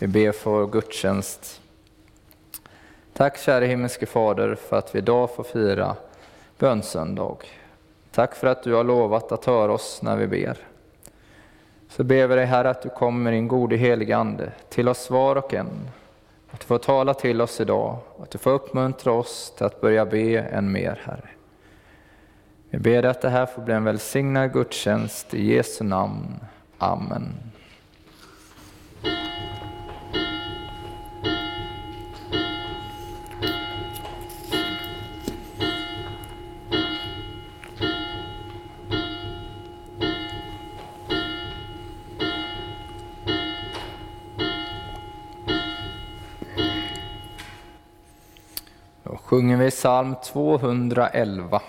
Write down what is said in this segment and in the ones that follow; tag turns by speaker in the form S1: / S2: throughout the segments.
S1: Vi ber för vår gudstjänst. Tack käre himmelske Fader för att vi idag får fira bönsöndag. Tack för att du har lovat att höra oss när vi ber. Så ber vi dig Herre att du kommer in gode helige Ande till oss var och en. Att du får tala till oss idag och att du får uppmuntra oss till att börja be än mer Herre. Vi ber dig att det här får bli en välsignad gudstjänst i Jesu namn. Amen. Sjunger vi psalm 211.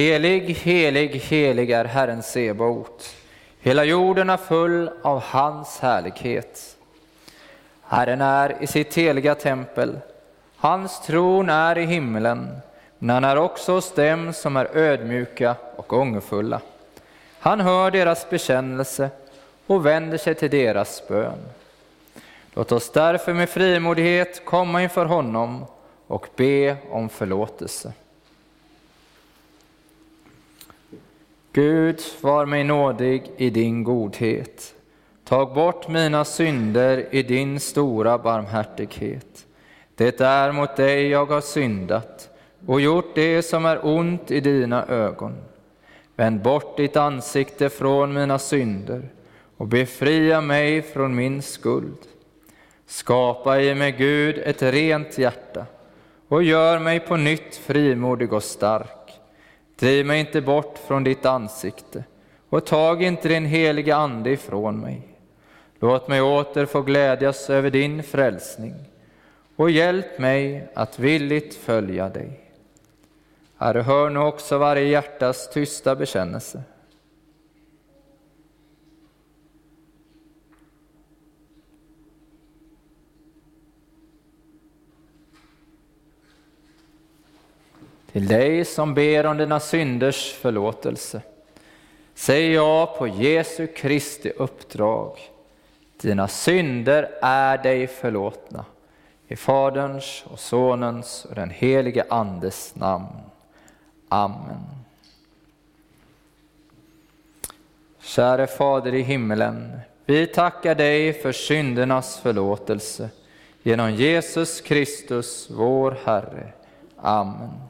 S1: Helig, helig, helig är Herren Sebaot. Hela jorden är full av hans härlighet. Herren är i sitt heliga tempel. Hans tron är i himlen, men han är också hos dem som är ödmjuka och ångerfulla. Han hör deras bekännelse och vänder sig till deras bön. Låt oss därför med frimodighet komma inför honom och be om förlåtelse. Gud, var mig nådig i din godhet. Tag bort mina synder i din stora barmhärtighet. Det är mot dig jag har syndat och gjort det som är ont i dina ögon. Vänd bort ditt ansikte från mina synder och befria mig från min skuld. Skapa i mig, Gud, ett rent hjärta och gör mig på nytt frimodig och stark. Driv mig inte bort från ditt ansikte och tag inte din heliga Ande ifrån mig. Låt mig åter få glädjas över din frälsning och hjälp mig att villigt följa dig. Herre, hör nu också varje hjärtas tysta bekännelse. Till dig som ber om dina synders förlåtelse säger jag på Jesu Kristi uppdrag. Dina synder är dig förlåtna. I Faderns och Sonens och den helige Andes namn. Amen. Käre Fader i himmelen, vi tackar dig för syndernas förlåtelse genom Jesus Kristus, vår Herre. Amen.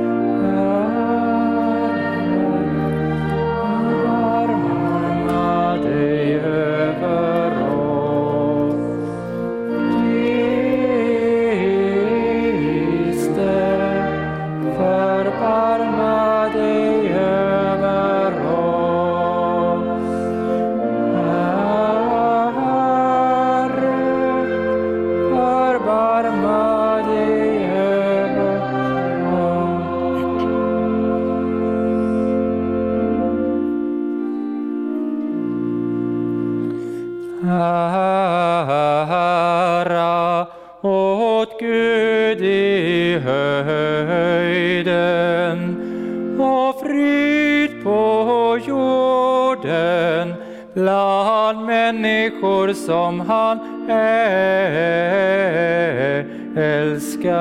S1: Bland människor som han älskar.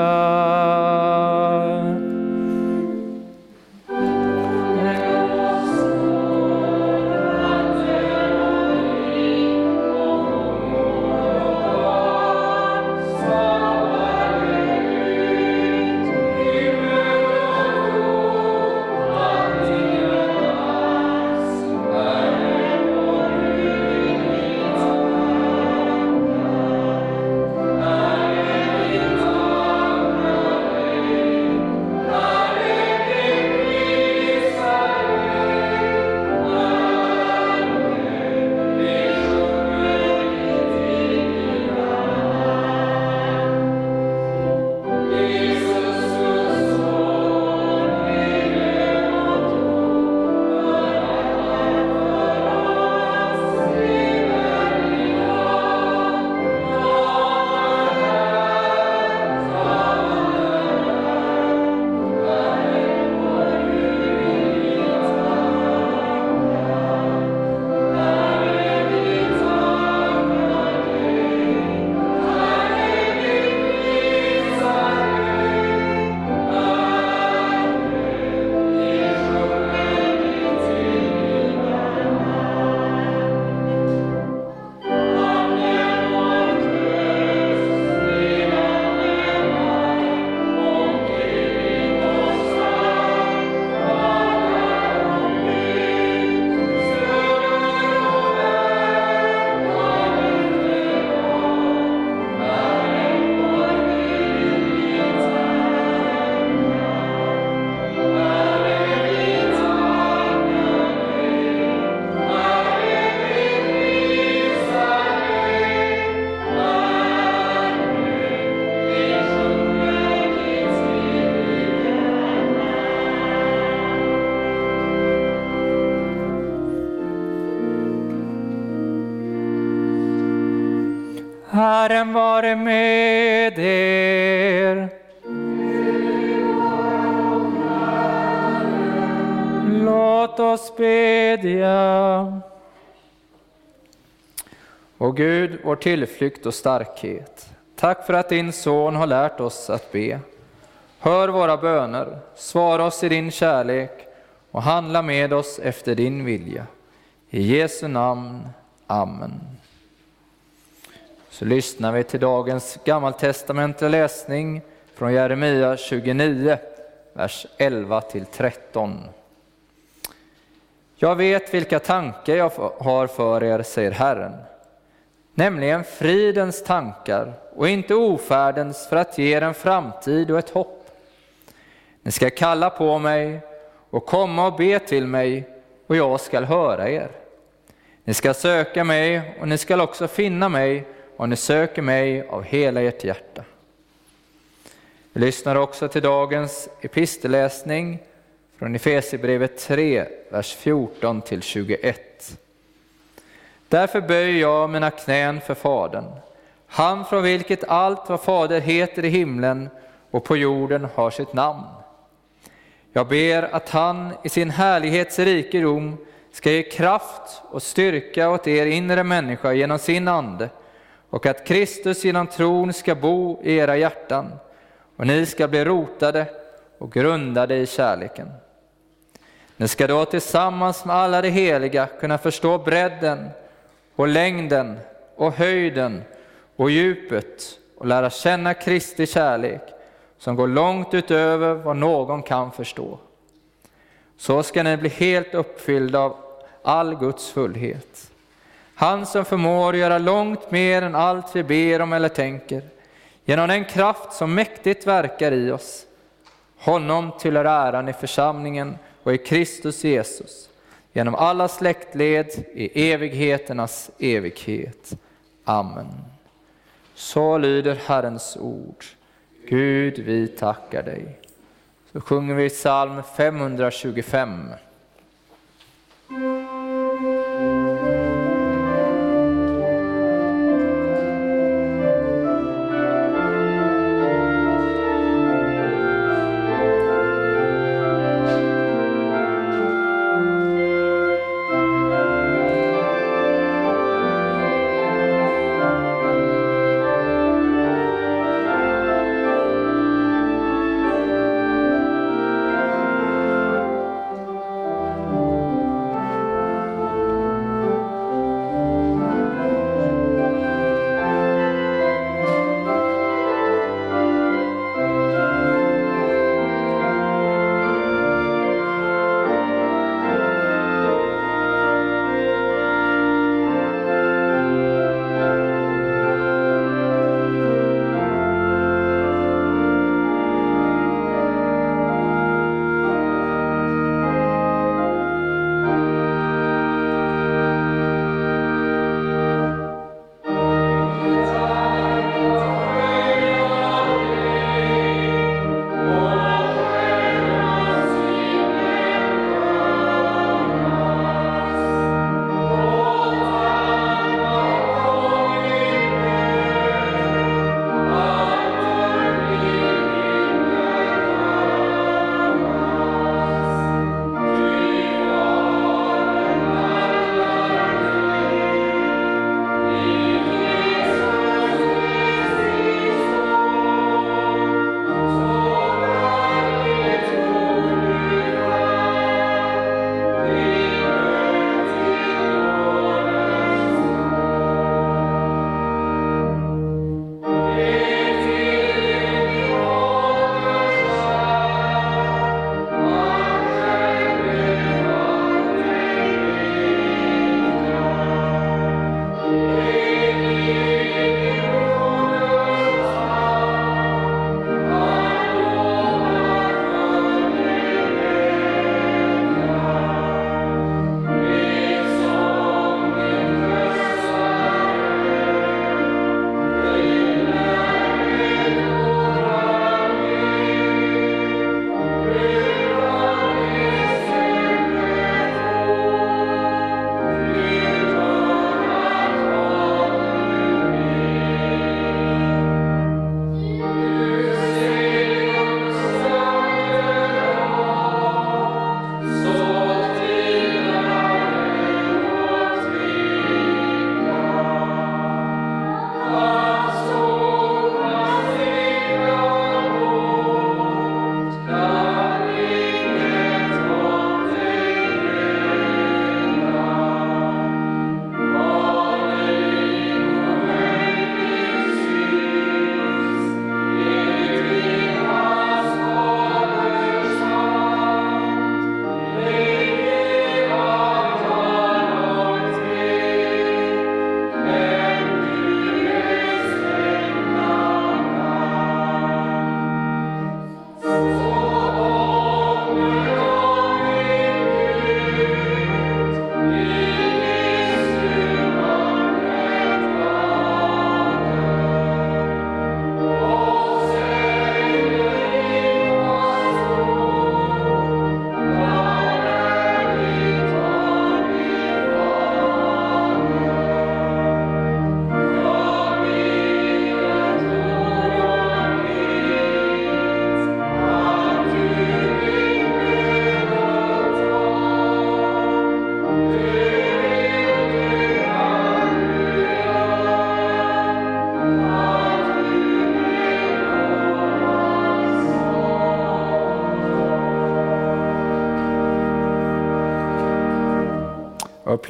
S1: Vår tillflykt och starkhet. Tack för att din son har lärt oss att be. Hör våra böner, svara oss i din kärlek och handla med oss efter din vilja. I Jesu namn. Amen. Så lyssnar vi till dagens gammaltestamentliga läsning från Jeremia 29, vers 11 till 13. Jag vet vilka tankar jag har för er, säger Herren, nämligen fridens tankar och inte ofärdens för att ge er en framtid och ett hopp. Ni ska kalla på mig och komma och be till mig och jag skall höra er. Ni ska söka mig och ni skall också finna mig om ni söker mig av hela ert hjärta. Vi lyssnar också till dagens epistelläsning från Efesierbrevet 3, vers 14 till 21. Därför böjer jag mina knän för Fadern, han från vilket allt vad Fader heter i himlen och på jorden har sitt namn. Jag ber att han i sin härlighets rikedom ska ge kraft och styrka åt er inre människa genom sin ande och att Kristus genom tron ska bo i era hjärtan och ni ska bli rotade och grundade i kärleken. Ni ska då tillsammans med alla de heliga kunna förstå bredden och längden och höjden och djupet och lära känna Kristi kärlek som går långt utöver vad någon kan förstå. Så ska ni bli helt uppfyllda av all Guds fullhet. Han som förmår göra långt mer än allt vi ber om eller tänker, genom den kraft som mäktigt verkar i oss. Honom tillhör äran i församlingen och i Kristus Jesus, genom alla släktled i evigheternas evighet. Amen. Så lyder Herrens ord. Gud, vi tackar dig. Så sjunger vi psalm 525.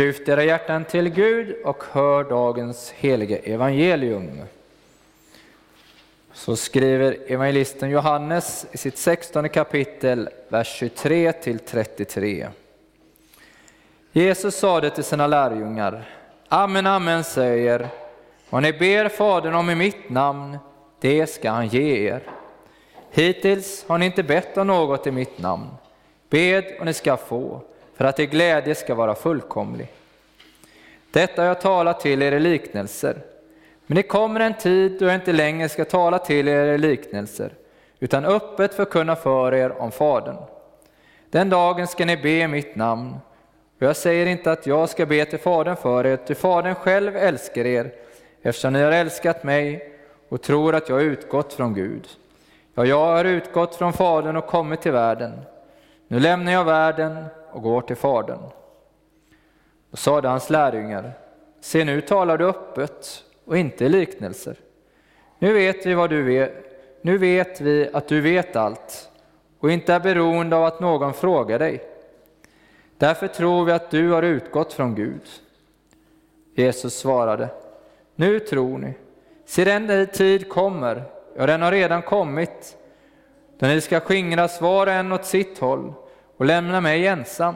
S1: Lyft era hjärtan till Gud och hör dagens heliga evangelium. Så skriver evangelisten Johannes i sitt 16 kapitel, vers 23 till 33. Jesus sade till sina lärjungar, Amen, amen säger, vad ni ber Fadern om i mitt namn, det ska han ge er. Hittills har ni inte bett om något i mitt namn. Bed och ni ska få, för att er glädje ska vara fullkomlig. Detta har jag talat till er i liknelser. Men det kommer en tid då jag inte längre ska tala till er i liknelser, utan öppet förkunna för er om Fadern. Den dagen ska ni be i mitt namn, och jag säger inte att jag ska be till Fadern för er, ty Fadern själv älskar er, eftersom ni har älskat mig och tror att jag har utgått från Gud. Ja, jag har utgått från Fadern och kommit till världen. Nu lämnar jag världen och går till Fadern. Då sade hans lärjungar, se nu talar du öppet och inte i liknelser. Nu vet vi vad du vet, nu vet vi att du vet allt och inte är beroende av att någon frågar dig. Därför tror vi att du har utgått från Gud. Jesus svarade, nu tror ni. Se den tid kommer, ja den har redan kommit, då ni ska skingras var och en åt sitt håll och lämna mig ensam.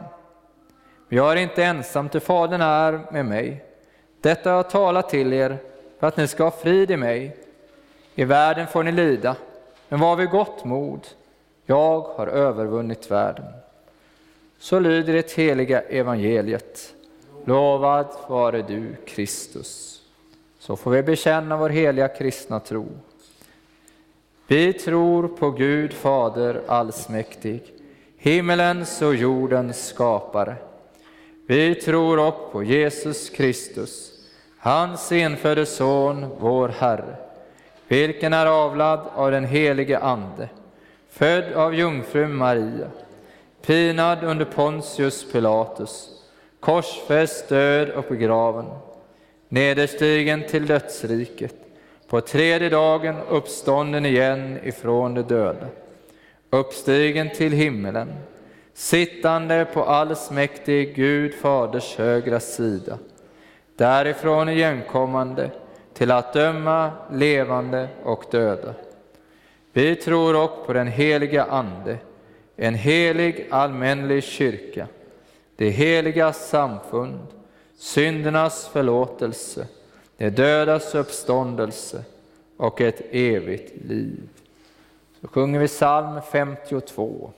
S1: Men jag är inte ensam, till Fadern är med mig. Detta har jag talat till er för att ni ska ha frid i mig. I världen får ni lida, men var vid gott mod. Jag har övervunnit världen. Så lyder det heliga evangeliet. Lovad vare du, Kristus. Så får vi bekänna vår heliga kristna tro. Vi tror på Gud Fader allsmäktig, himmelens och jordens skapare. Vi tror upp på Jesus Kristus, hans enfödde Son, vår Herre, vilken är avlad av den helige Ande, född av jungfrun Maria, pinad under Pontius Pilatus, korsfäst, död och begraven, nederstigen till dödsriket, på tredje dagen uppstånden igen ifrån de döda, uppstigen till himmelen, sittande på allsmäktig Gud Faders högra sida, därifrån igenkommande till att döma levande och döda. Vi tror också på den heliga Ande, en helig allmänlig kyrka, det heliga samfund, syndernas förlåtelse, det dödas uppståndelse och ett evigt liv. Då sjunger vi psalm 52.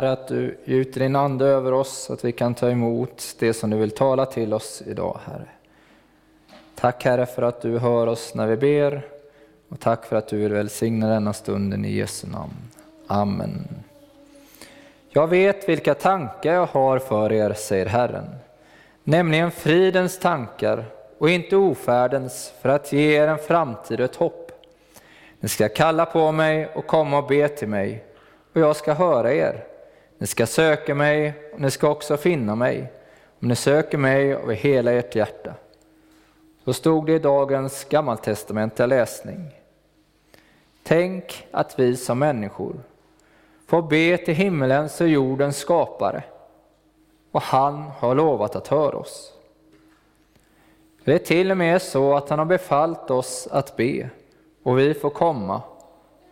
S1: Herre att du gjuter din Ande över oss, så att vi kan ta emot det som du vill tala till oss idag, Herre. Tack Herre för att du hör oss när vi ber och tack för att du vill välsigna denna stunden i Jesu namn. Amen. Jag vet vilka tankar jag har för er, säger Herren, nämligen fridens tankar och inte ofärdens, för att ge er en framtid och ett hopp. Ni ska kalla på mig och komma och be till mig, och jag ska höra er. Ni ska söka mig, och ni ska också finna mig, om ni söker mig av hela ert hjärta. Så stod det i dagens gammaltestamentliga läsning. Tänk att vi som människor får be till himmelens och jordens skapare, och han har lovat att höra oss. Det är till och med så att han har befallt oss att be, och vi får komma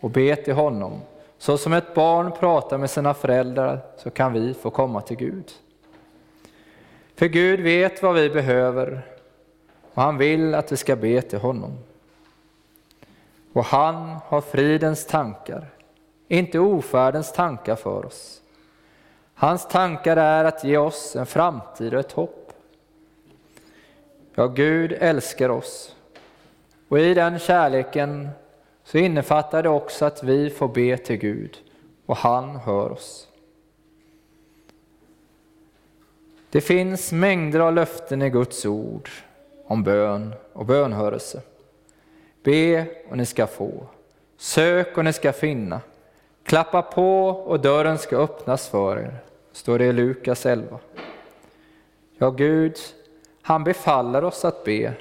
S1: och be till honom. Så som ett barn pratar med sina föräldrar, så kan vi få komma till Gud. För Gud vet vad vi behöver, och han vill att vi ska be till honom. Och han har fridens tankar, inte ofärdens tankar för oss. Hans tankar är att ge oss en framtid och ett hopp. Ja, Gud älskar oss. Och i den kärleken så innefattar det också att vi får be till Gud och han hör oss. Det finns mängder av löften i Guds ord om bön och bönhörelse. Be och ni ska få. Sök och ni ska finna. Klappa på och dörren ska öppnas för er, står det i Lukas 11. Ja, Gud, han befaller oss att be.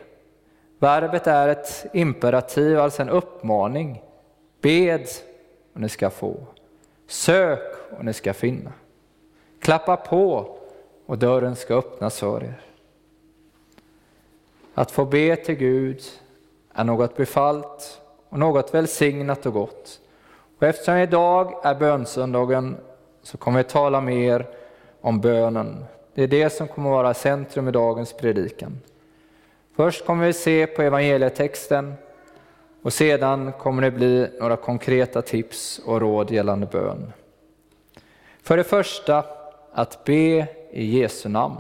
S1: Verbet är ett imperativ, alltså en uppmaning. Bed och ni ska få. Sök och ni ska finna. Klappa på och dörren ska öppnas för er. Att få be till Gud är något befallt och något välsignat och gott. Och eftersom idag är bönsöndagen så kommer vi tala mer om bönen. Det är det som kommer vara centrum i dagens predikan. Först kommer vi se på evangelietexten och sedan kommer det bli några konkreta tips och råd gällande bön. För det första, att be i Jesu namn.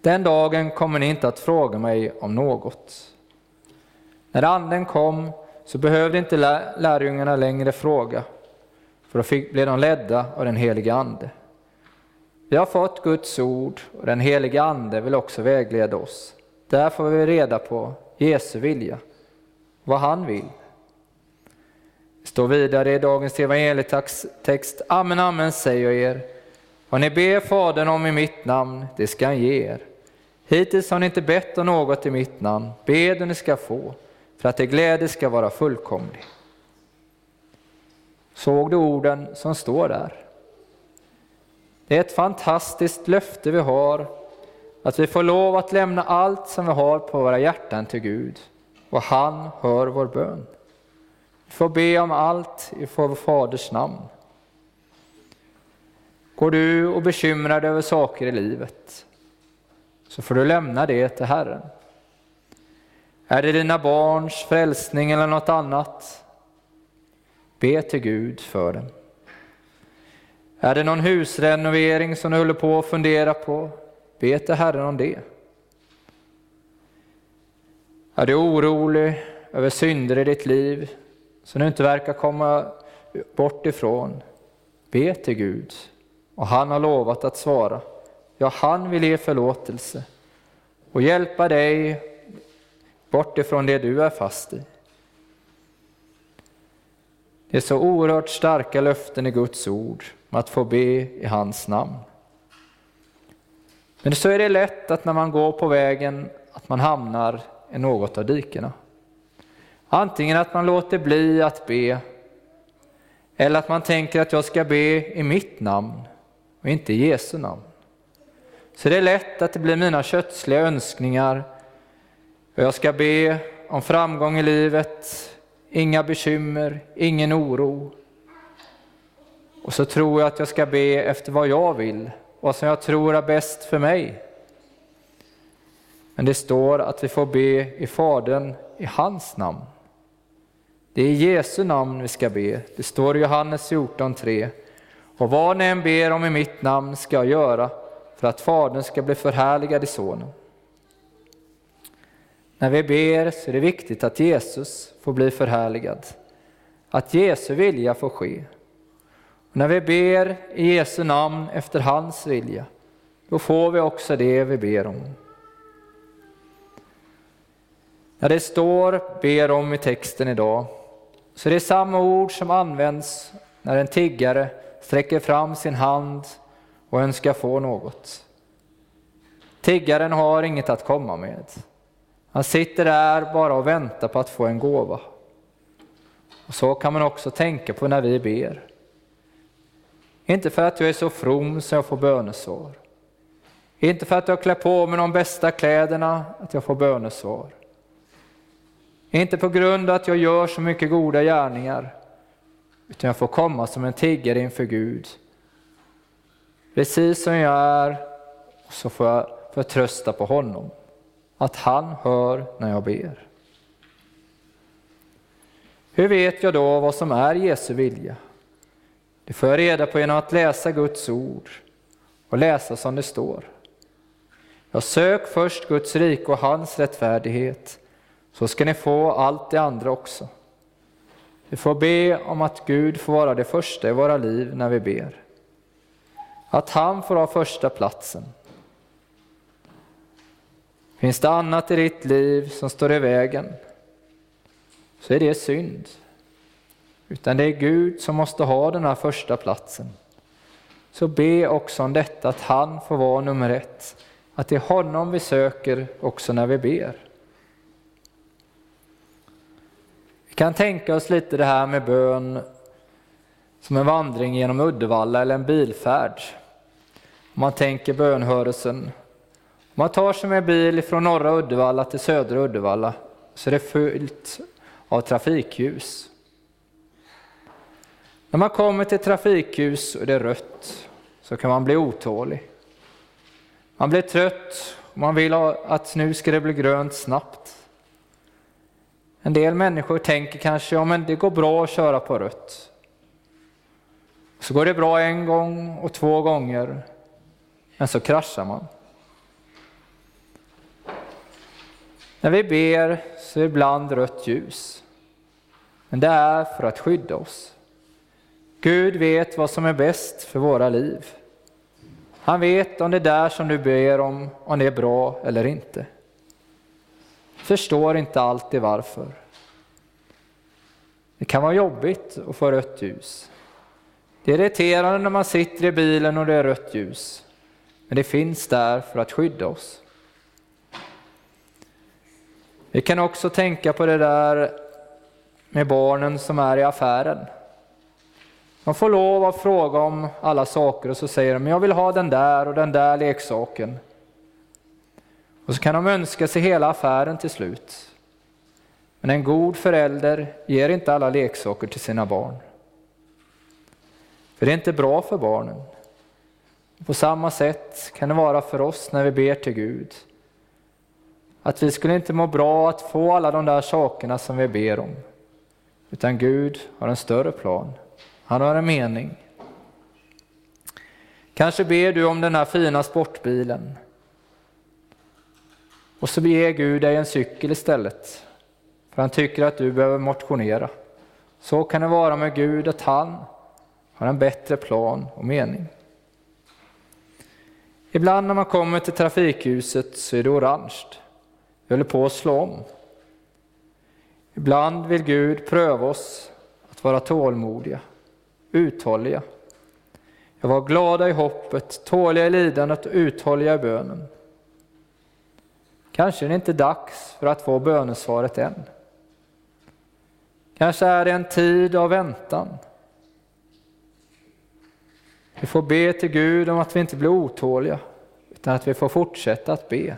S1: Den dagen kommer ni inte att fråga mig om något. När anden kom så behövde inte lärjungarna längre fråga, för då fick, blev de ledda av den helige Ande. Vi har fått Guds ord och den helige Ande vill också vägleda oss. Där får vi reda på Jesu vilja, vad han vill. Det står vidare i dagens evangelietext, Amen, amen säger jag er, vad ni ber Fadern om i mitt namn, det ska han ge er. Hittills har ni inte bett om något i mitt namn, bed och ni ska få för att er glädje ska vara fullkomlig. Såg du orden som står där? Det är ett fantastiskt löfte vi har, att vi får lov att lämna allt som vi har på våra hjärtan till Gud, och han hör vår bön. Vi får be om allt i vår Faders namn. Går du och bekymrar dig över saker i livet, så får du lämna det till Herren. Är det dina barns frälsning eller något annat? Be till Gud för dem. Är det någon husrenovering som du håller på att fundera på? Be till Herren om det. Är du orolig över synder i ditt liv som du inte verkar komma bort ifrån? Be till Gud och han har lovat att svara. Ja, han vill ge förlåtelse och hjälpa dig bort ifrån det du är fast i. Det är så oerhört starka löften i Guds ord att få be i hans namn. Men så är det lätt att när man går på vägen att man hamnar i något av dikena. Antingen att man låter bli att be, eller att man tänker att jag ska be i mitt namn och inte i Jesu namn. Så det är lätt att det blir mina kötsliga önskningar och jag ska be om framgång i livet, inga bekymmer, ingen oro. Och så tror jag att jag ska be efter vad jag vill, vad som jag tror är bäst för mig. Men det står att vi får be i Fadern i hans namn. Det är i Jesu namn vi ska be. Det står i Johannes 14.3. Och vad ni än ber om i mitt namn ska jag göra för att Fadern ska bli förhärligad i Sonen. När vi ber så är det viktigt att Jesus får bli förhärligad, att Jesu vilja får ske. När vi ber i Jesu namn efter hans vilja, då får vi också det vi ber om. När det står ber om i texten idag, så är det samma ord som används när en tiggare sträcker fram sin hand och önskar få något. Tiggaren har inget att komma med. Han sitter där bara och väntar på att få en gåva. Och Så kan man också tänka på när vi ber. Inte för att jag är så from så jag får bönesvar. Inte för att jag klär på mig de bästa kläderna att jag får bönesvar. Inte på grund av att jag gör så mycket goda gärningar, utan jag får komma som en tiggare inför Gud. Precis som jag är, så får jag förtrösta på honom, att han hör när jag ber. Hur vet jag då vad som är Jesu vilja? Det får jag reda på genom att läsa Guds ord och läsa som det står. Jag sök först Guds rike och hans rättfärdighet, så ska ni få allt det andra också. Vi får be om att Gud får vara det första i våra liv när vi ber. Att han får ha första platsen. Finns det annat i ditt liv som står i vägen, så är det synd. Utan det är Gud som måste ha den här första platsen. Så be också om detta, att han får vara nummer ett. Att det är honom vi söker också när vi ber. Vi kan tänka oss lite det här med bön som en vandring genom Uddevalla eller en bilfärd. Om man tänker bönhörelsen. Om man tar sig med bil från norra Uddevalla till södra Uddevalla så är det fullt av trafikljus. När man kommer till trafikljus och det är rött så kan man bli otålig. Man blir trött och man vill att nu ska det bli grönt snabbt. En del människor tänker kanske, ja men det går bra att köra på rött. Så går det bra en gång och två gånger, men så kraschar man. När vi ber så är ibland rött ljus. Men det är för att skydda oss. Gud vet vad som är bäst för våra liv. Han vet om det där som du ber om, om det är bra eller inte. Förstår inte alltid varför. Det kan vara jobbigt att få rött ljus. Det är irriterande när man sitter i bilen och det är rött ljus. Men det finns där för att skydda oss. Vi kan också tänka på det där med barnen som är i affären. De får lov att fråga om alla saker och så säger de, jag vill ha den där och den där leksaken. Och så kan de önska sig hela affären till slut. Men en god förälder ger inte alla leksaker till sina barn. För det är inte bra för barnen. På samma sätt kan det vara för oss när vi ber till Gud. Att vi skulle inte må bra att få alla de där sakerna som vi ber om. Utan Gud har en större plan. Han har en mening. Kanske ber du om den här fina sportbilen. Och så ger Gud dig en cykel istället. För han tycker att du behöver motionera. Så kan det vara med Gud att han har en bättre plan och mening. Ibland när man kommer till trafikljuset så är det orange. Vi håller på att slå om. Ibland vill Gud pröva oss att vara tålmodiga uthålliga. Jag var glada i hoppet, tåliga i lidandet och uthålliga i bönen. Kanske är det inte dags för att få bönesvaret än. Kanske är det en tid av väntan. Vi får be till Gud om att vi inte blir otåliga, utan att vi får fortsätta att be.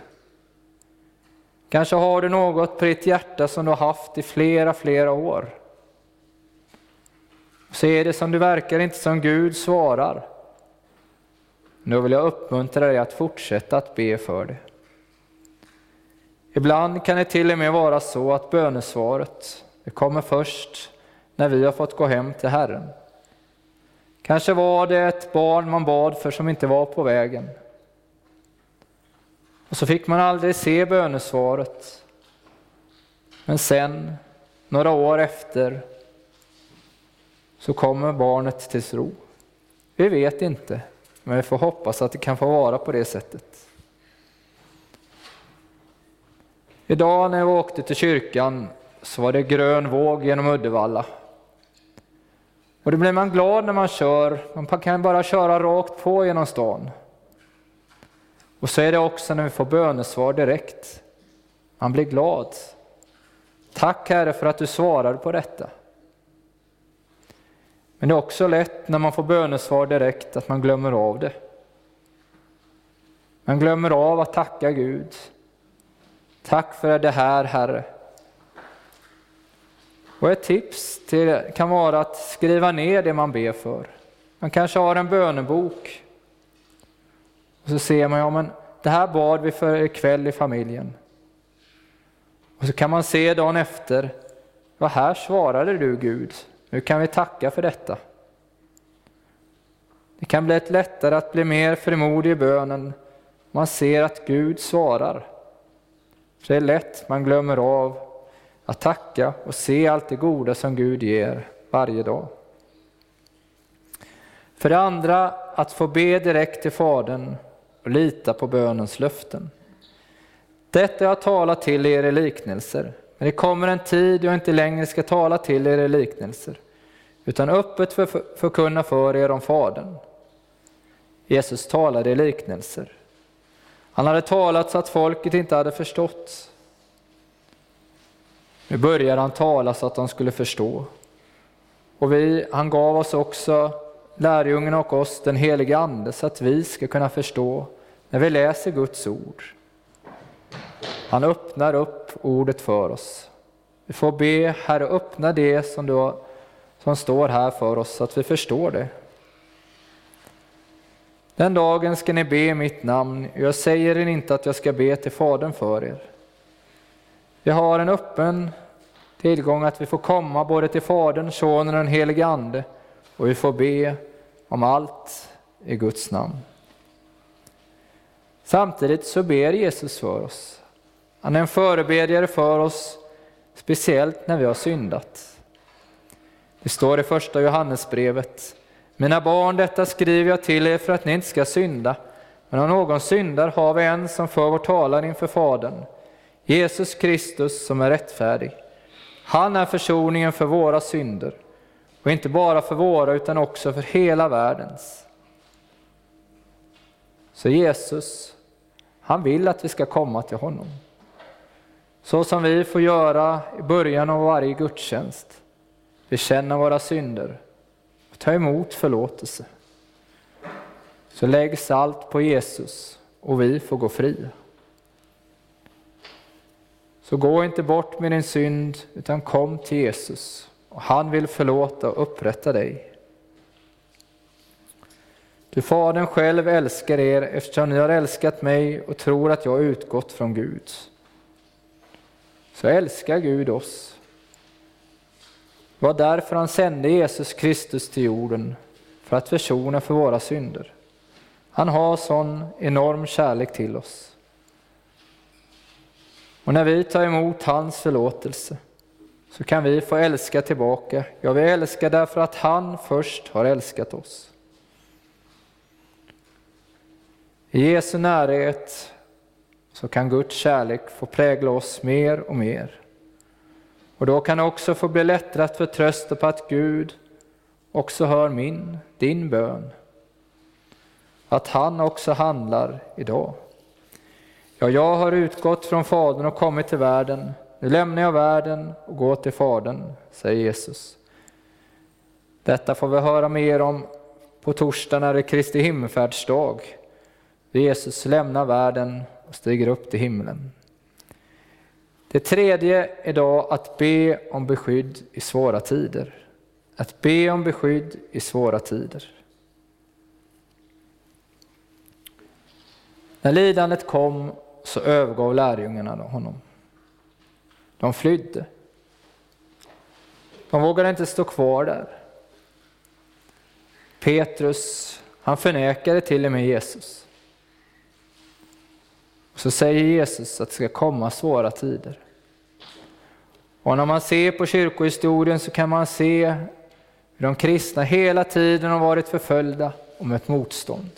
S1: Kanske har du något på ditt hjärta som du har haft i flera, flera år. Så är det som det verkar inte som Gud svarar. Nu vill jag uppmuntra dig att fortsätta att be för det. Ibland kan det till och med vara så att bönesvaret det kommer först när vi har fått gå hem till Herren. Kanske var det ett barn man bad för som inte var på vägen. Och så fick man aldrig se bönesvaret. Men sen, några år efter, så kommer barnet till ro. Vi vet inte, men vi får hoppas att det kan få vara på det sättet. Idag när jag åkte till kyrkan så var det grön våg genom Uddevalla. Och då blir man glad när man kör, man kan bara köra rakt på genom stan. Och så är det också när vi får bönesvar direkt. Man blir glad. Tack Herre för att du svarade på detta. Men det är också lätt när man får bönesvar direkt att man glömmer av det. Man glömmer av att tacka Gud. Tack för det här Herre. Och ett tips till, kan vara att skriva ner det man ber för. Man kanske har en bönebok. Och så ser man, ja men det här bad vi för ikväll i familjen. Och så kan man se dagen efter, vad här svarade du Gud, nu kan vi tacka för detta. Det kan bli ett lättare att bli mer frimodig i bönen, man ser att Gud svarar. För det är lätt man glömmer av att tacka och se allt det goda som Gud ger varje dag. För det andra, att få be direkt till Fadern och lita på bönens löften. Detta jag talat till er i liknelser, men det kommer en tid då jag inte längre ska tala till er i liknelser, utan öppet för, förkunna för er om Fadern. Jesus talade i liknelser. Han hade talat så att folket inte hade förstått. Nu började han tala så att de skulle förstå. Och vi, han gav oss också, lärjungarna och oss, den helige Ande så att vi ska kunna förstå när vi läser Guds ord. Han öppnar upp ordet för oss. Vi får be Herre öppna det som, du, som står här för oss så att vi förstår det. Den dagen ska ni be mitt namn. Jag säger er inte att jag ska be till Fadern för er. Vi har en öppen tillgång att vi får komma både till Fadern, Sonen och den helige Ande och vi får be om allt i Guds namn. Samtidigt så ber Jesus för oss. Han är en förebedjare för oss, speciellt när vi har syndat. Det står i första Johannesbrevet. Mina barn, detta skriver jag till er för att ni inte ska synda. Men om någon syndar har vi en som för vår talan inför Fadern, Jesus Kristus som är rättfärdig. Han är försoningen för våra synder, och inte bara för våra utan också för hela världens. Så Jesus, han vill att vi ska komma till honom. Så som vi får göra i början av varje gudstjänst, bekänna våra synder och ta emot förlåtelse. Så läggs allt på Jesus och vi får gå fria. Så gå inte bort med din synd, utan kom till Jesus. Och han vill förlåta och upprätta dig. Du Fadern själv älskar er eftersom ni har älskat mig och tror att jag utgått från Gud. Så älskar Gud oss. Det var därför han sände Jesus Kristus till jorden, för att försona för våra synder. Han har sån enorm kärlek till oss. Och när vi tar emot hans förlåtelse så kan vi få älska tillbaka. Ja, vi älskar därför att han först har älskat oss. I Jesu närhet så kan Guds kärlek få prägla oss mer och mer. Och då kan det också få bli lättare att förtrösta på att Gud också hör min, din bön. Att han också handlar idag. Ja, jag har utgått från Fadern och kommit till världen. Nu lämnar jag världen och går till Fadern, säger Jesus. Detta får vi höra mer om på torsdag när det är Kristi himmelfärdsdag. Jesus lämnar världen och stiger upp till himlen. Det tredje är då att be om beskydd i svåra tider. Att be om beskydd i svåra tider. När lidandet kom så övergav lärjungarna honom. De flydde. De vågade inte stå kvar där. Petrus, han förnekade till och med Jesus. Så säger Jesus att det ska komma svåra tider. Och när man ser på kyrkohistorien så kan man se hur de kristna hela tiden har varit förföljda och mött motstånd.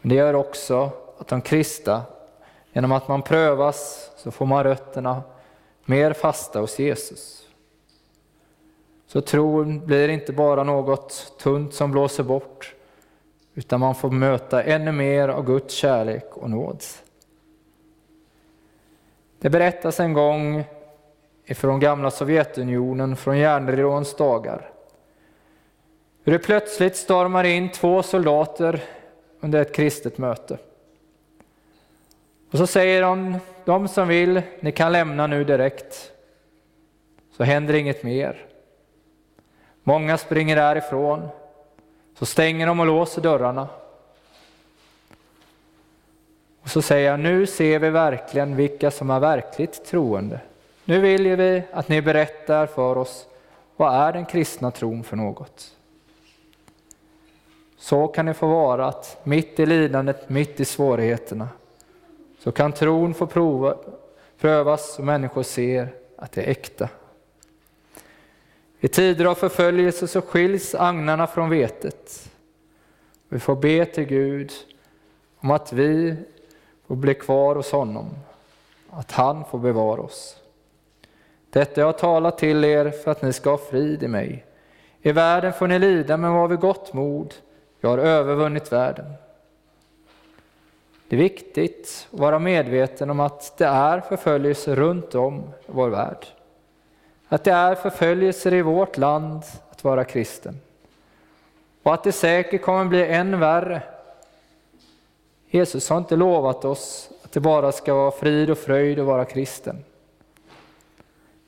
S1: Men det gör också att de kristna, genom att man prövas, så får man rötterna mer fasta hos Jesus. Så tron blir inte bara något tunt som blåser bort, utan man får möta ännu mer av Guds kärlek och nåd. Det berättas en gång ifrån gamla Sovjetunionen, från järnridåns dagar, hur det plötsligt stormar in två soldater under ett kristet möte. Och så säger de, de som vill, ni kan lämna nu direkt. Så händer inget mer. Många springer därifrån. Så stänger de och låser dörrarna. Och så säger jag, nu ser vi verkligen vilka som är verkligt troende. Nu vill vi att ni berättar för oss, vad är den kristna tron för något? Så kan det få vara att mitt i lidandet, mitt i svårigheterna, så kan tron få prova, prövas och människor ser att det är äkta. I tider av förföljelse så skiljs agnarna från vetet. Vi får be till Gud om att vi får bli kvar hos honom, att han får bevara oss. Detta jag har talat till er för att ni ska ha frid i mig. I världen får ni lida, men var vid gott mod. Jag har övervunnit världen. Det är viktigt att vara medveten om att det är förföljelse runt om i vår värld. Att det är förföljelser i vårt land att vara kristen. Och att det säkert kommer bli än värre. Jesus har inte lovat oss att det bara ska vara frid och fröjd att vara kristen.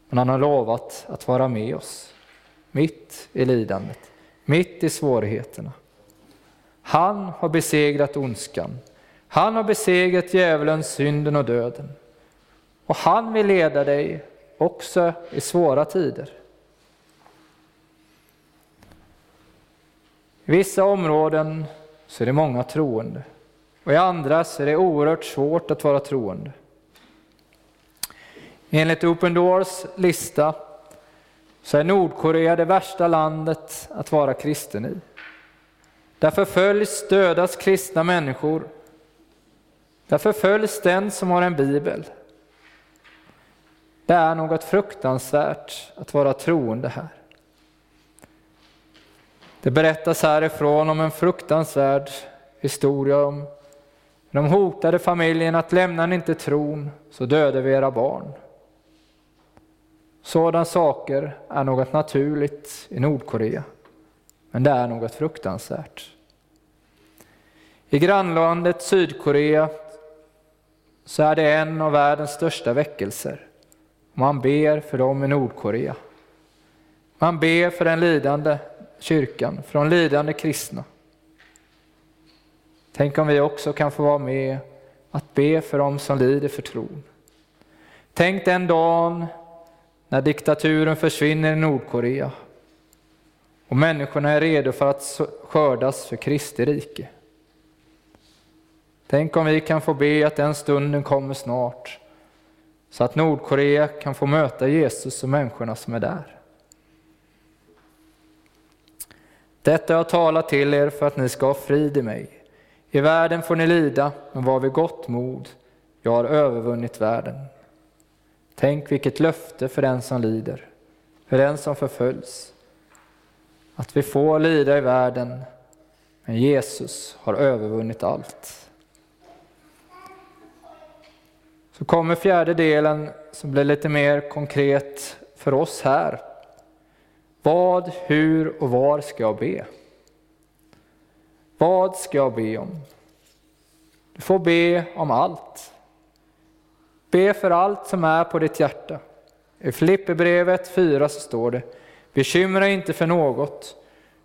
S1: Men han har lovat att vara med oss, mitt i lidandet, mitt i svårigheterna. Han har besegrat ondskan. Han har besegrat djävulen, synden och döden. Och han vill leda dig också i svåra tider. I vissa områden så är det många troende och i andra så är det oerhört svårt att vara troende. Enligt Open Doors lista så är Nordkorea det värsta landet att vara kristen i. Där förföljs, dödas kristna människor. Där förföljs den som har en bibel. Det är något fruktansvärt att vara troende här. Det berättas härifrån om en fruktansvärd historia om de hotade familjen att lämnar ni inte tron så dödar vi era barn. Sådana saker är något naturligt i Nordkorea, men det är något fruktansvärt. I grannlandet Sydkorea så är det en av världens största väckelser. Man ber för dem i Nordkorea. Man ber för den lidande kyrkan, för de lidande kristna. Tänk om vi också kan få vara med att be för dem som lider för tron. Tänk den dagen när diktaturen försvinner i Nordkorea och människorna är redo för att skördas för Kristi rike. Tänk om vi kan få be att den stunden kommer snart så att Nordkorea kan få möta Jesus och människorna som är där. Detta har jag talat till er för att ni ska ha frid i mig. I världen får ni lida, men var vid gott mod. Jag har övervunnit världen. Tänk vilket löfte för den som lider, för den som förföljs. Att vi får lida i världen, men Jesus har övervunnit allt. Så kommer fjärde delen som blir lite mer konkret för oss här. Vad, hur och var ska jag be? Vad ska jag be om? Du får be om allt. Be för allt som är på ditt hjärta. I Filipperbrevet 4 så står det Bekymra inte för något,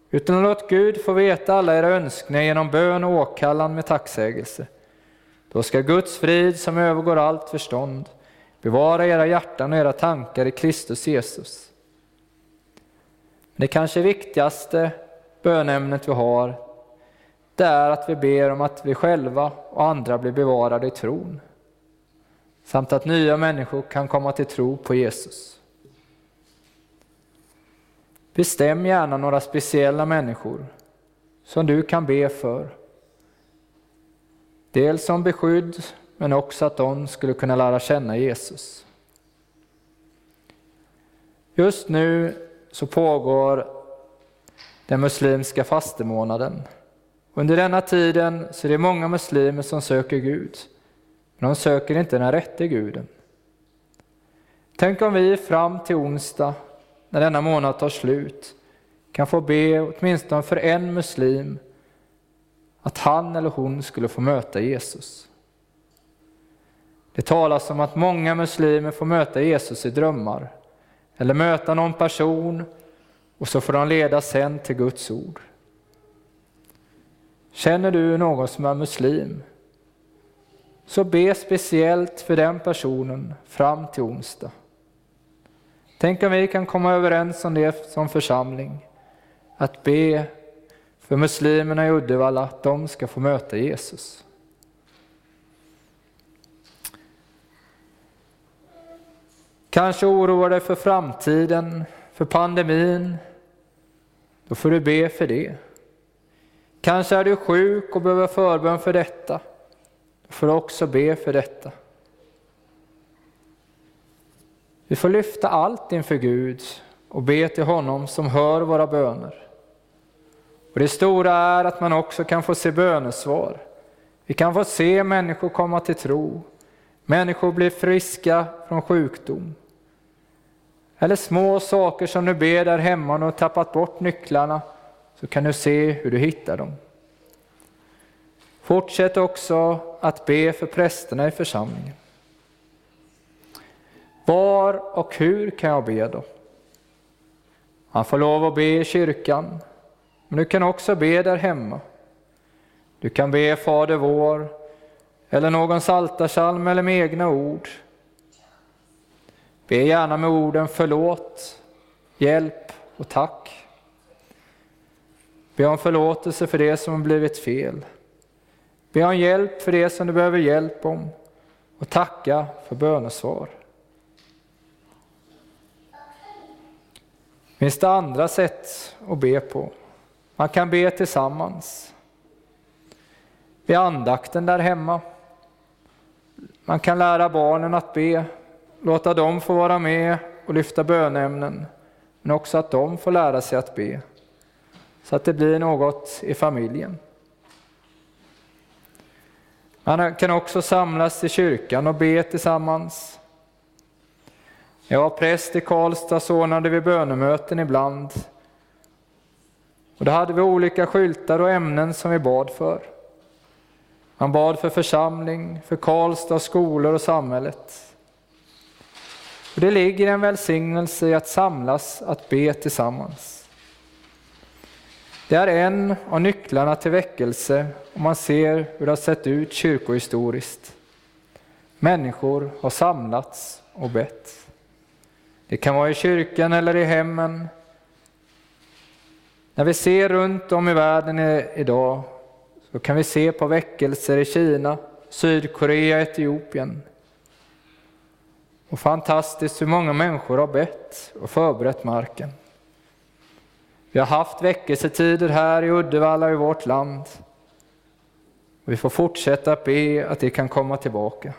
S1: utan låt Gud få veta alla era önskningar genom bön och åkallan med tacksägelse. Då ska Guds frid som övergår allt förstånd bevara era hjärtan och era tankar i Kristus Jesus. Det kanske viktigaste bönämnet vi har, det är att vi ber om att vi själva och andra blir bevarade i tron. Samt att nya människor kan komma till tro på Jesus. Bestäm gärna några speciella människor som du kan be för. Dels som beskydd, men också att de skulle kunna lära känna Jesus. Just nu så pågår den muslimska fastemånaden. Under denna tiden så är det många muslimer som söker Gud, men de söker inte den rätte guden. Tänk om vi fram till onsdag, när denna månad tar slut, kan få be åtminstone för en muslim att han eller hon skulle få möta Jesus. Det talas om att många muslimer får möta Jesus i drömmar, eller möta någon person och så får de ledas sen till Guds ord. Känner du någon som är muslim, så be speciellt för den personen fram till onsdag. Tänk om vi kan komma överens om det som församling, att be för muslimerna i Uddevalla att de ska få möta Jesus. Kanske oroar dig för framtiden, för pandemin. Då får du be för det. Kanske är du sjuk och behöver förbön för detta. Då får du också be för detta. Vi får lyfta allt inför Gud och be till honom som hör våra böner. Och Det stora är att man också kan få se bönesvar. Vi kan få se människor komma till tro. Människor blir friska från sjukdom. Eller små saker som du ber där hemma och du har tappat bort nycklarna, så kan du se hur du hittar dem. Fortsätt också att be för prästerna i församlingen. Var och hur kan jag be då? Man får lov att be i kyrkan, men du kan också be där hemma. Du kan be Fader vår, eller någon saltarsalm eller med egna ord. Be gärna med orden förlåt, hjälp och tack. Be om förlåtelse för det som har blivit fel. Be om hjälp för det som du behöver hjälp om och tacka för bönesvar. Finns det andra sätt att be på? Man kan be tillsammans. Vid andakten där hemma. Man kan lära barnen att be, låta dem få vara med och lyfta bönämnen, men också att de får lära sig att be, så att det blir något i familjen. Man kan också samlas i kyrkan och be tillsammans. Jag var präst i Karlstad så ordnade vi bönemöten ibland och då hade vi olika skyltar och ämnen som vi bad för. Man bad för församling, för Karlstad, skolor och samhället. Och det ligger en välsignelse i att samlas, att be tillsammans. Det är en av nycklarna till väckelse om man ser hur det har sett ut kyrkohistoriskt. Människor har samlats och bett. Det kan vara i kyrkan eller i hemmen, när vi ser runt om i världen idag så kan vi se på väckelser i Kina, Sydkorea, Etiopien. Och fantastiskt hur många människor har bett och förberett marken. Vi har haft väckelsetider här i Uddevalla i vårt land. Vi får fortsätta att be att det kan komma tillbaka.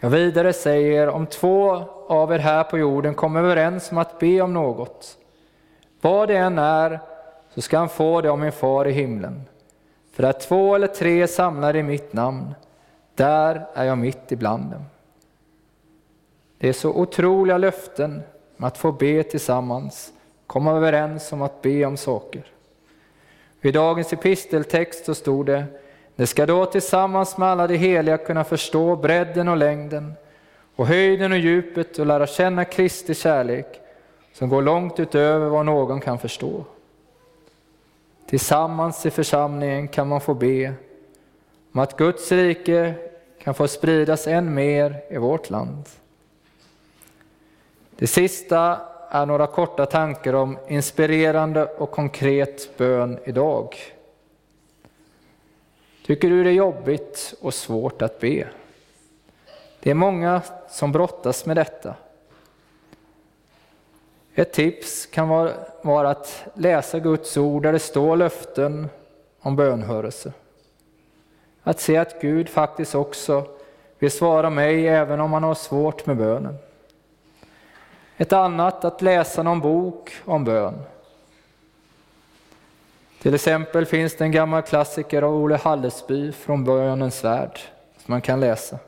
S1: Jag vidare säger, om två av er här på jorden kommer överens om att be om något, vad det än är så ska han få det av min far i himlen. För där två eller tre samlar i mitt namn, där är jag mitt ibland dem. Det är så otroliga löften med att få be tillsammans, komma överens om att be om saker. I dagens episteltext så stod det, det ska då tillsammans med alla de heliga kunna förstå bredden och längden och höjden och djupet och lära känna Kristi kärlek som går långt utöver vad någon kan förstå. Tillsammans i församlingen kan man få be om att Guds rike kan få spridas än mer i vårt land. Det sista är några korta tankar om inspirerande och konkret bön idag. Tycker du det är jobbigt och svårt att be? Det är många som brottas med detta. Ett tips kan vara att läsa Guds ord där det står löften om bönhörelse. Att se att Gud faktiskt också vill svara mig även om man har svårt med bönen. Ett annat att läsa någon bok om bön. Till exempel finns det en gammal klassiker av Ole Hallesby från Bönens värld som man kan läsa.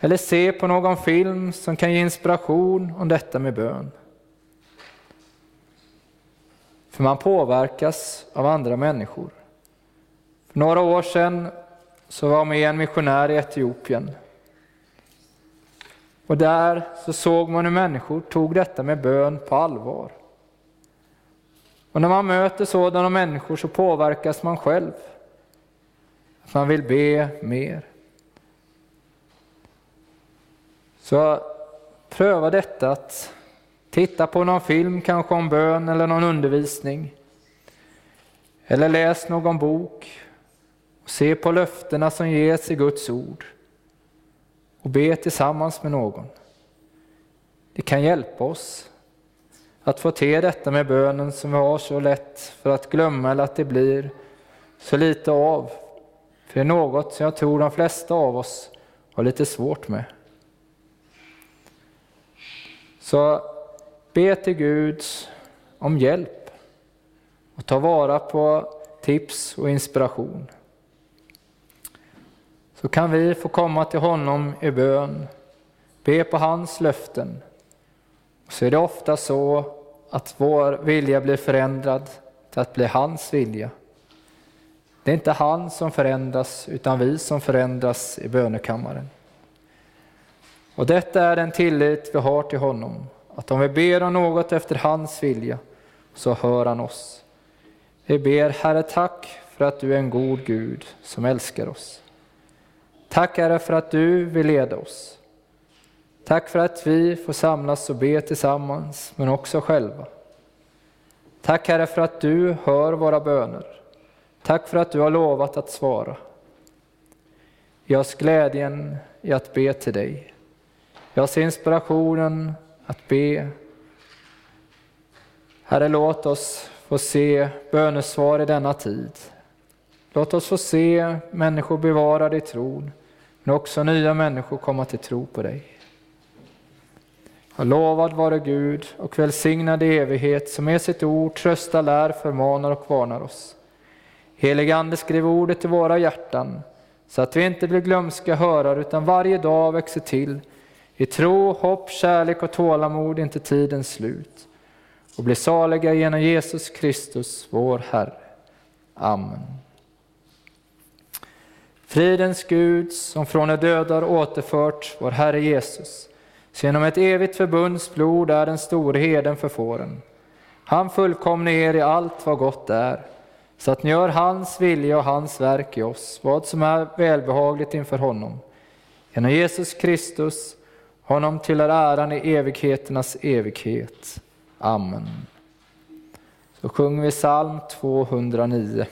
S1: Eller se på någon film som kan ge inspiration om detta med bön. För man påverkas av andra människor. För några år sedan så var jag med en missionär i Etiopien. Och där så såg man hur människor tog detta med bön på allvar. Och när man möter sådana människor så påverkas man själv. Att man vill be mer. Så pröva detta att titta på någon film kanske om bön eller någon undervisning. Eller läs någon bok. Och se på löftena som ges i Guds ord. Och be tillsammans med någon. Det kan hjälpa oss att få till detta med bönen som vi har så lätt för att glömma eller att det blir så lite av. För det är något som jag tror de flesta av oss har lite svårt med. Så be till Gud om hjälp och ta vara på tips och inspiration. Så kan vi få komma till honom i bön, be på hans löften. Så är det ofta så att vår vilja blir förändrad till att bli hans vilja. Det är inte han som förändras utan vi som förändras i bönekammaren. Och detta är den tillit vi har till honom, att om vi ber om något efter hans vilja så hör han oss. Vi ber Herre tack för att du är en god Gud som älskar oss. Tack Herre för att du vill leda oss. Tack för att vi får samlas och be tillsammans, men också själva. Tack Herre för att du hör våra böner. Tack för att du har lovat att svara. Ge oss glädjen i att be till dig. Ge oss inspirationen att be. Herre, låt oss få se bönesvar i denna tid. Låt oss få se människor bevarade i tron, men också nya människor komma till tro på dig. Och lovad vare Gud och välsignad i evighet som med sitt ord tröstar, lär, förmanar och varnar oss. Helige Ande, skriv ordet i våra hjärtan så att vi inte blir glömska hörare utan varje dag växer till i tro, hopp, kärlek och tålamod inte tidens slut och bli saliga genom Jesus Kristus, vår Herre. Amen. Fridens Gud, som från de döda har återfört vår Herre Jesus, så genom ett evigt förbunds blod är den store heden för fåren. Han fullkomne er i allt vad gott är, så att ni gör hans vilja och hans verk i oss, vad som är välbehagligt inför honom. Genom Jesus Kristus, honom tillhör äran i evigheternas evighet. Amen. Så sjunger vi psalm 209.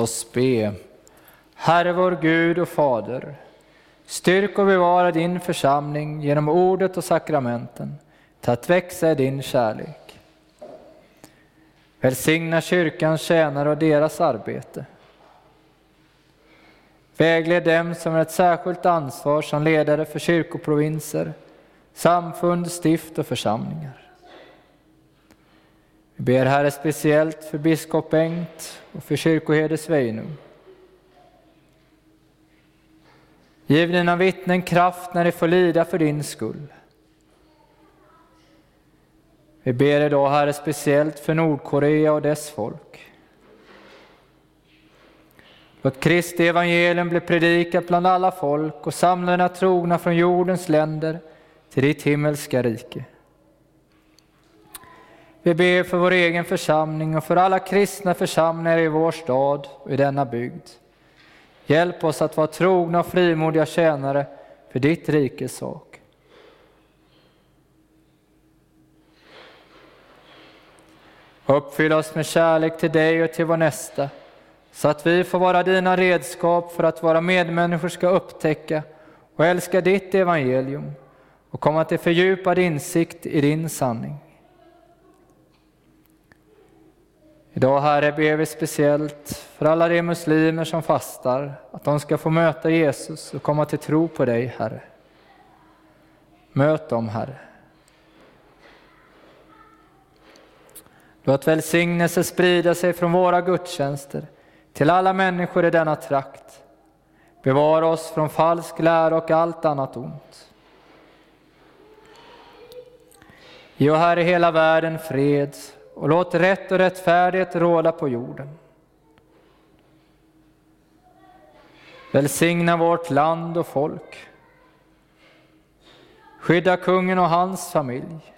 S1: Oss be. Herre vår Gud och Fader, styrk och bevara din församling genom ordet och sakramenten till att växa i din kärlek. Välsigna kyrkans tjänare och deras arbete. Vägled dem som har ett särskilt ansvar som ledare för kyrkoprovinser, samfund, stift och församlingar. Vi ber Herre speciellt för biskop Bengt och för kyrkoherde Sveinung. Giv dina vittnen kraft när de får lida för din skull. Vi ber idag Herre speciellt för Nordkorea och dess folk. Låt Kristi evangelium bli predikat bland alla folk och samla dina trogna från jordens länder till ditt himmelska rike. Vi ber för vår egen församling och för alla kristna församlingar i vår stad och i denna bygd. Hjälp oss att vara trogna och frimodiga tjänare för ditt rikes sak. Uppfyll oss med kärlek till dig och till vår nästa, så att vi får vara dina redskap för att våra medmänniskor ska upptäcka och älska ditt evangelium och komma till fördjupad insikt i din sanning. Idag Herre ber vi speciellt för alla de muslimer som fastar, att de ska få möta Jesus och komma till tro på dig Herre. Möt dem Herre. Låt välsignelse sprida sig från våra gudstjänster till alla människor i denna trakt. Bevara oss från falsk lära och allt annat ont. Ge Herre hela världen fred och låt rätt och rättfärdighet råda på jorden. Välsigna vårt land och folk. Skydda kungen och hans familj.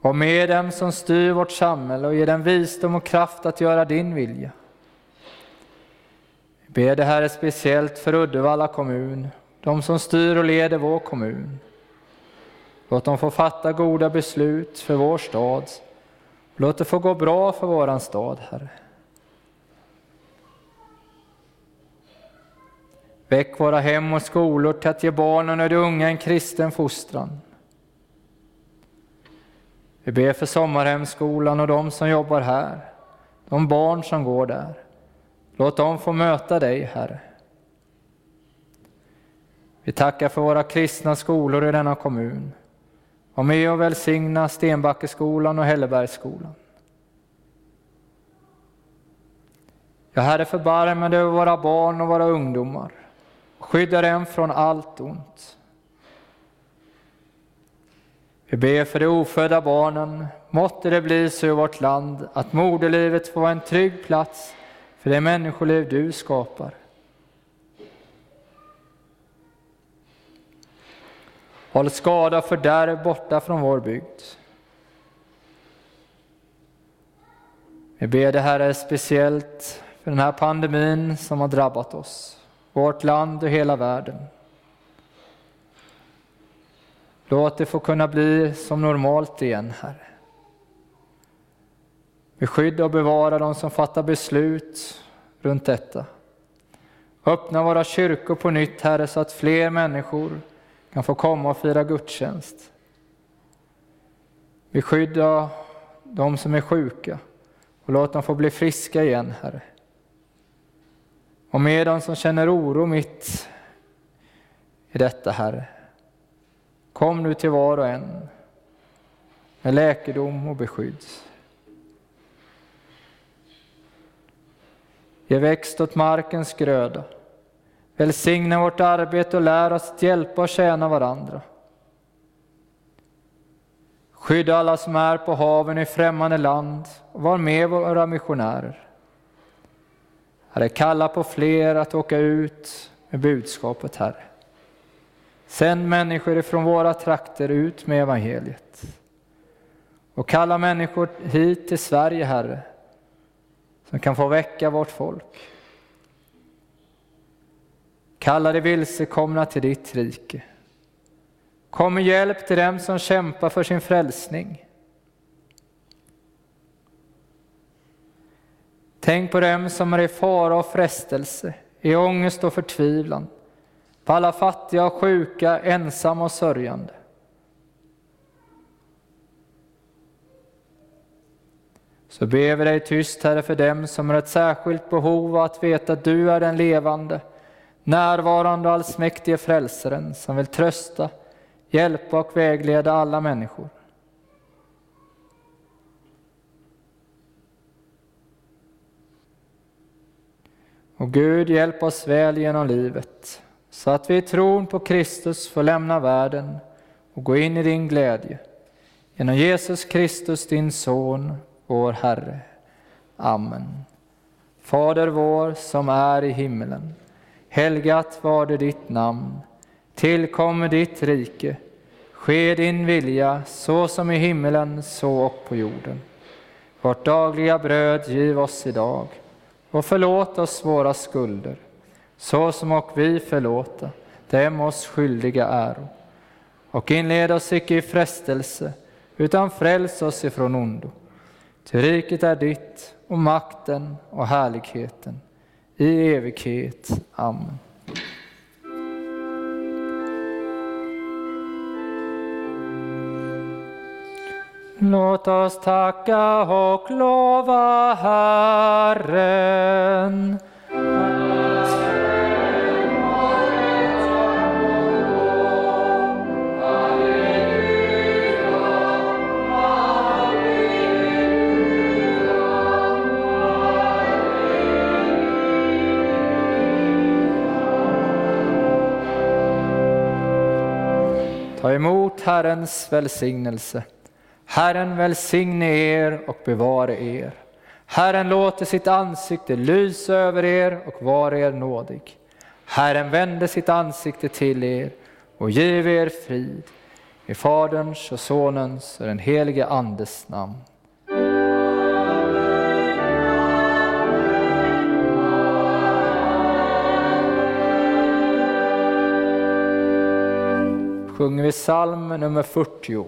S1: Var med dem som styr vårt samhälle och ge dem visdom och kraft att göra din vilja. Vi ber det här speciellt för Uddevalla kommun, de som styr och leder vår kommun. Låt dem få fatta goda beslut för vår stad. Låt det få gå bra för våran stad, Herre. Väck våra hem och skolor till att ge barnen och de unga en kristen fostran. Vi ber för sommarhemskolan och de som jobbar här, de barn som går där. Låt dem få möta dig, Herre. Vi tackar för våra kristna skolor i denna kommun. Var med och välsigna Stenbackeskolan och Hällebergsskolan. Ja, Herre, förbarma dig över våra barn och våra ungdomar. Skydda dem från allt ont. Vi ber för de ofödda barnen. Måtte det bli så i vårt land att moderlivet får vara en trygg plats för det människoliv du skapar. Håll skada och fördärv borta från vår bygd. Vi ber det Herre speciellt för den här pandemin som har drabbat oss, vårt land och hela världen. Låt det få kunna bli som normalt igen, Herre. Beskydda och bevara de som fattar beslut runt detta. Öppna våra kyrkor på nytt, Herre, så att fler människor kan få komma och fira gudstjänst. Beskydda de som är sjuka och låt dem få bli friska igen, Herre. Och med dem som känner oro mitt i detta, Herre. Kom nu till var och en med läkedom och beskydd. Ge växt åt markens gröda. Välsigna vårt arbete och lär oss att hjälpa och tjäna varandra. Skydda alla som är på haven i främmande land och var med våra missionärer. Herre, kalla på fler att åka ut med budskapet, Herre. Sänd människor ifrån våra trakter ut med evangeliet. Och kalla människor hit till Sverige, Herre, som kan få väcka vårt folk. Kalla de vilsekomna till ditt rike. Kom med hjälp till dem som kämpar för sin frälsning. Tänk på dem som är i fara och frestelse, i ångest och förtvivlan, på alla fattiga och sjuka, ensamma och sörjande. Så ber vi dig tyst, Herre, för dem som har ett särskilt behov av att veta att du är den levande, närvarande och allsmäktige frälsaren som vill trösta, hjälpa och vägleda alla människor. Och Gud, hjälp oss väl genom livet, så att vi i tron på Kristus får lämna världen och gå in i din glädje. Genom Jesus Kristus, din Son, vår Herre. Amen. Fader vår som är i himmelen. Helgat var det ditt namn. Tillkommer ditt rike. Ske din vilja så som i himmelen så och på jorden. Vårt dagliga bröd giv oss idag och förlåt oss våra skulder så som och vi förlåta dem oss skyldiga äro. Och inled oss icke i frestelse utan fräls oss ifrån ondo. Ty riket är ditt och makten och härligheten i evighet. Amen. Låt oss tacka och lova Herren. Ta emot Herrens välsignelse. Herren välsigne er och bevare er. Herren låter sitt ansikte lysa över er och vara er nådig. Herren vände sitt ansikte till er och giv er frid. I Faderns och Sonens och den helige Andes namn. Sjunger vi psalm nummer 40.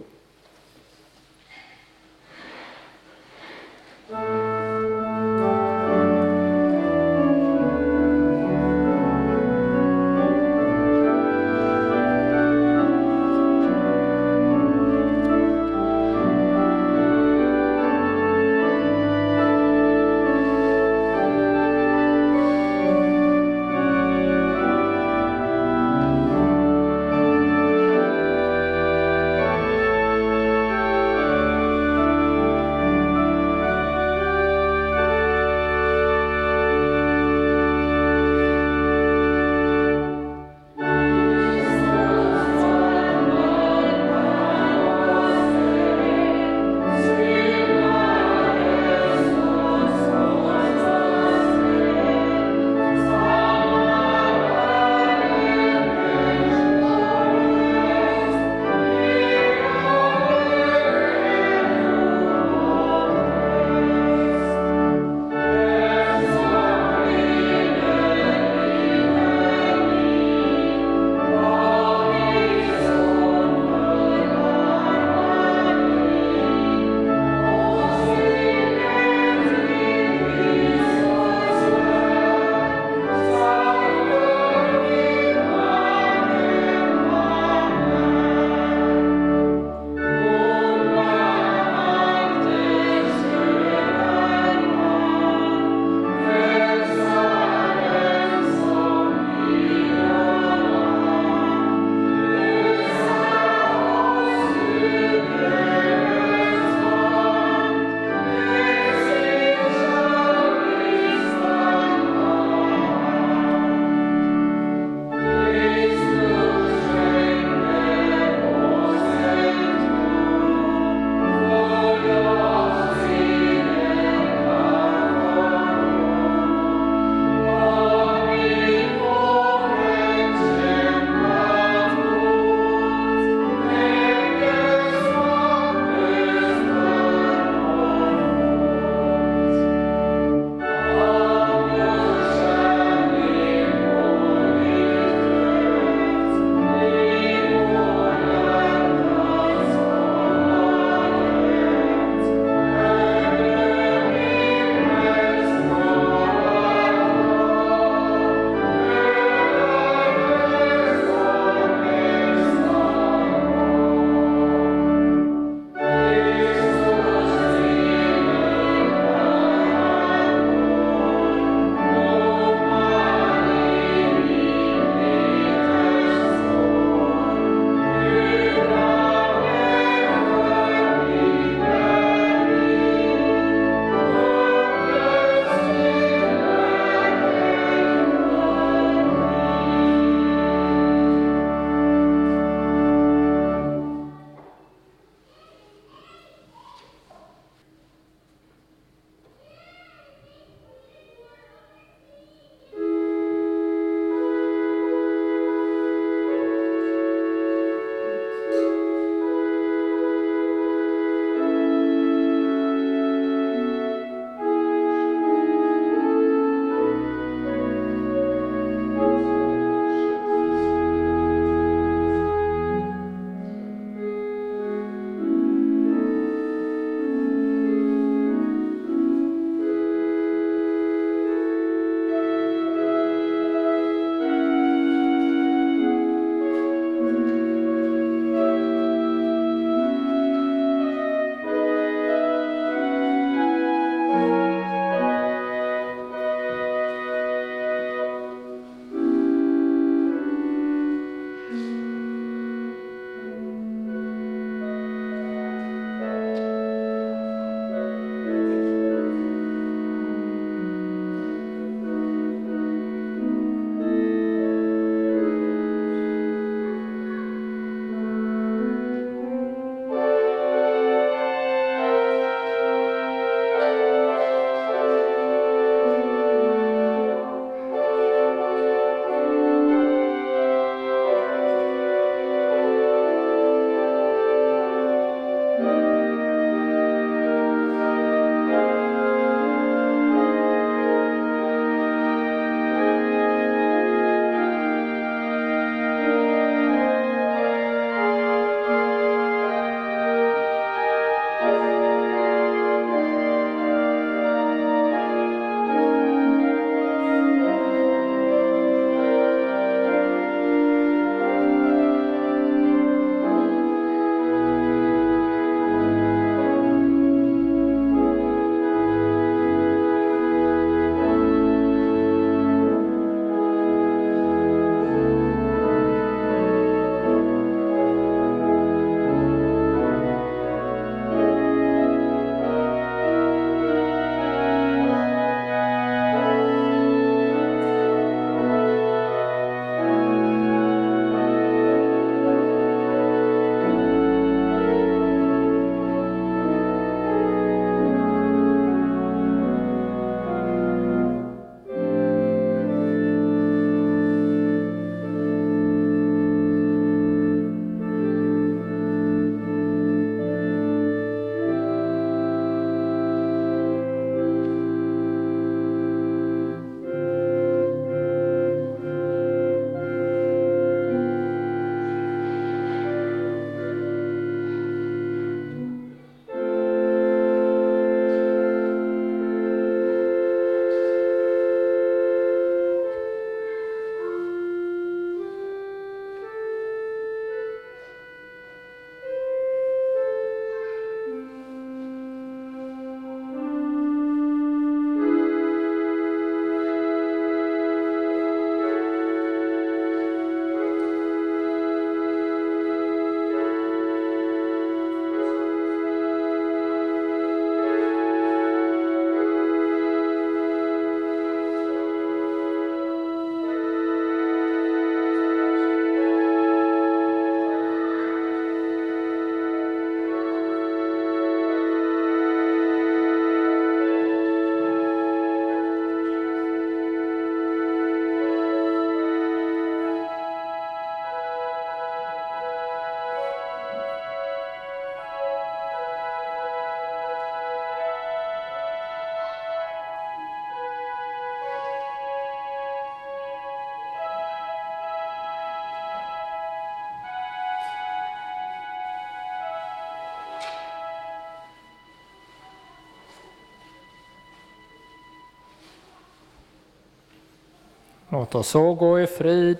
S1: Låt oss så gå i frid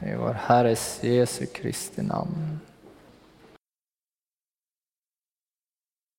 S1: i vår Herres Jesu Kristi namn.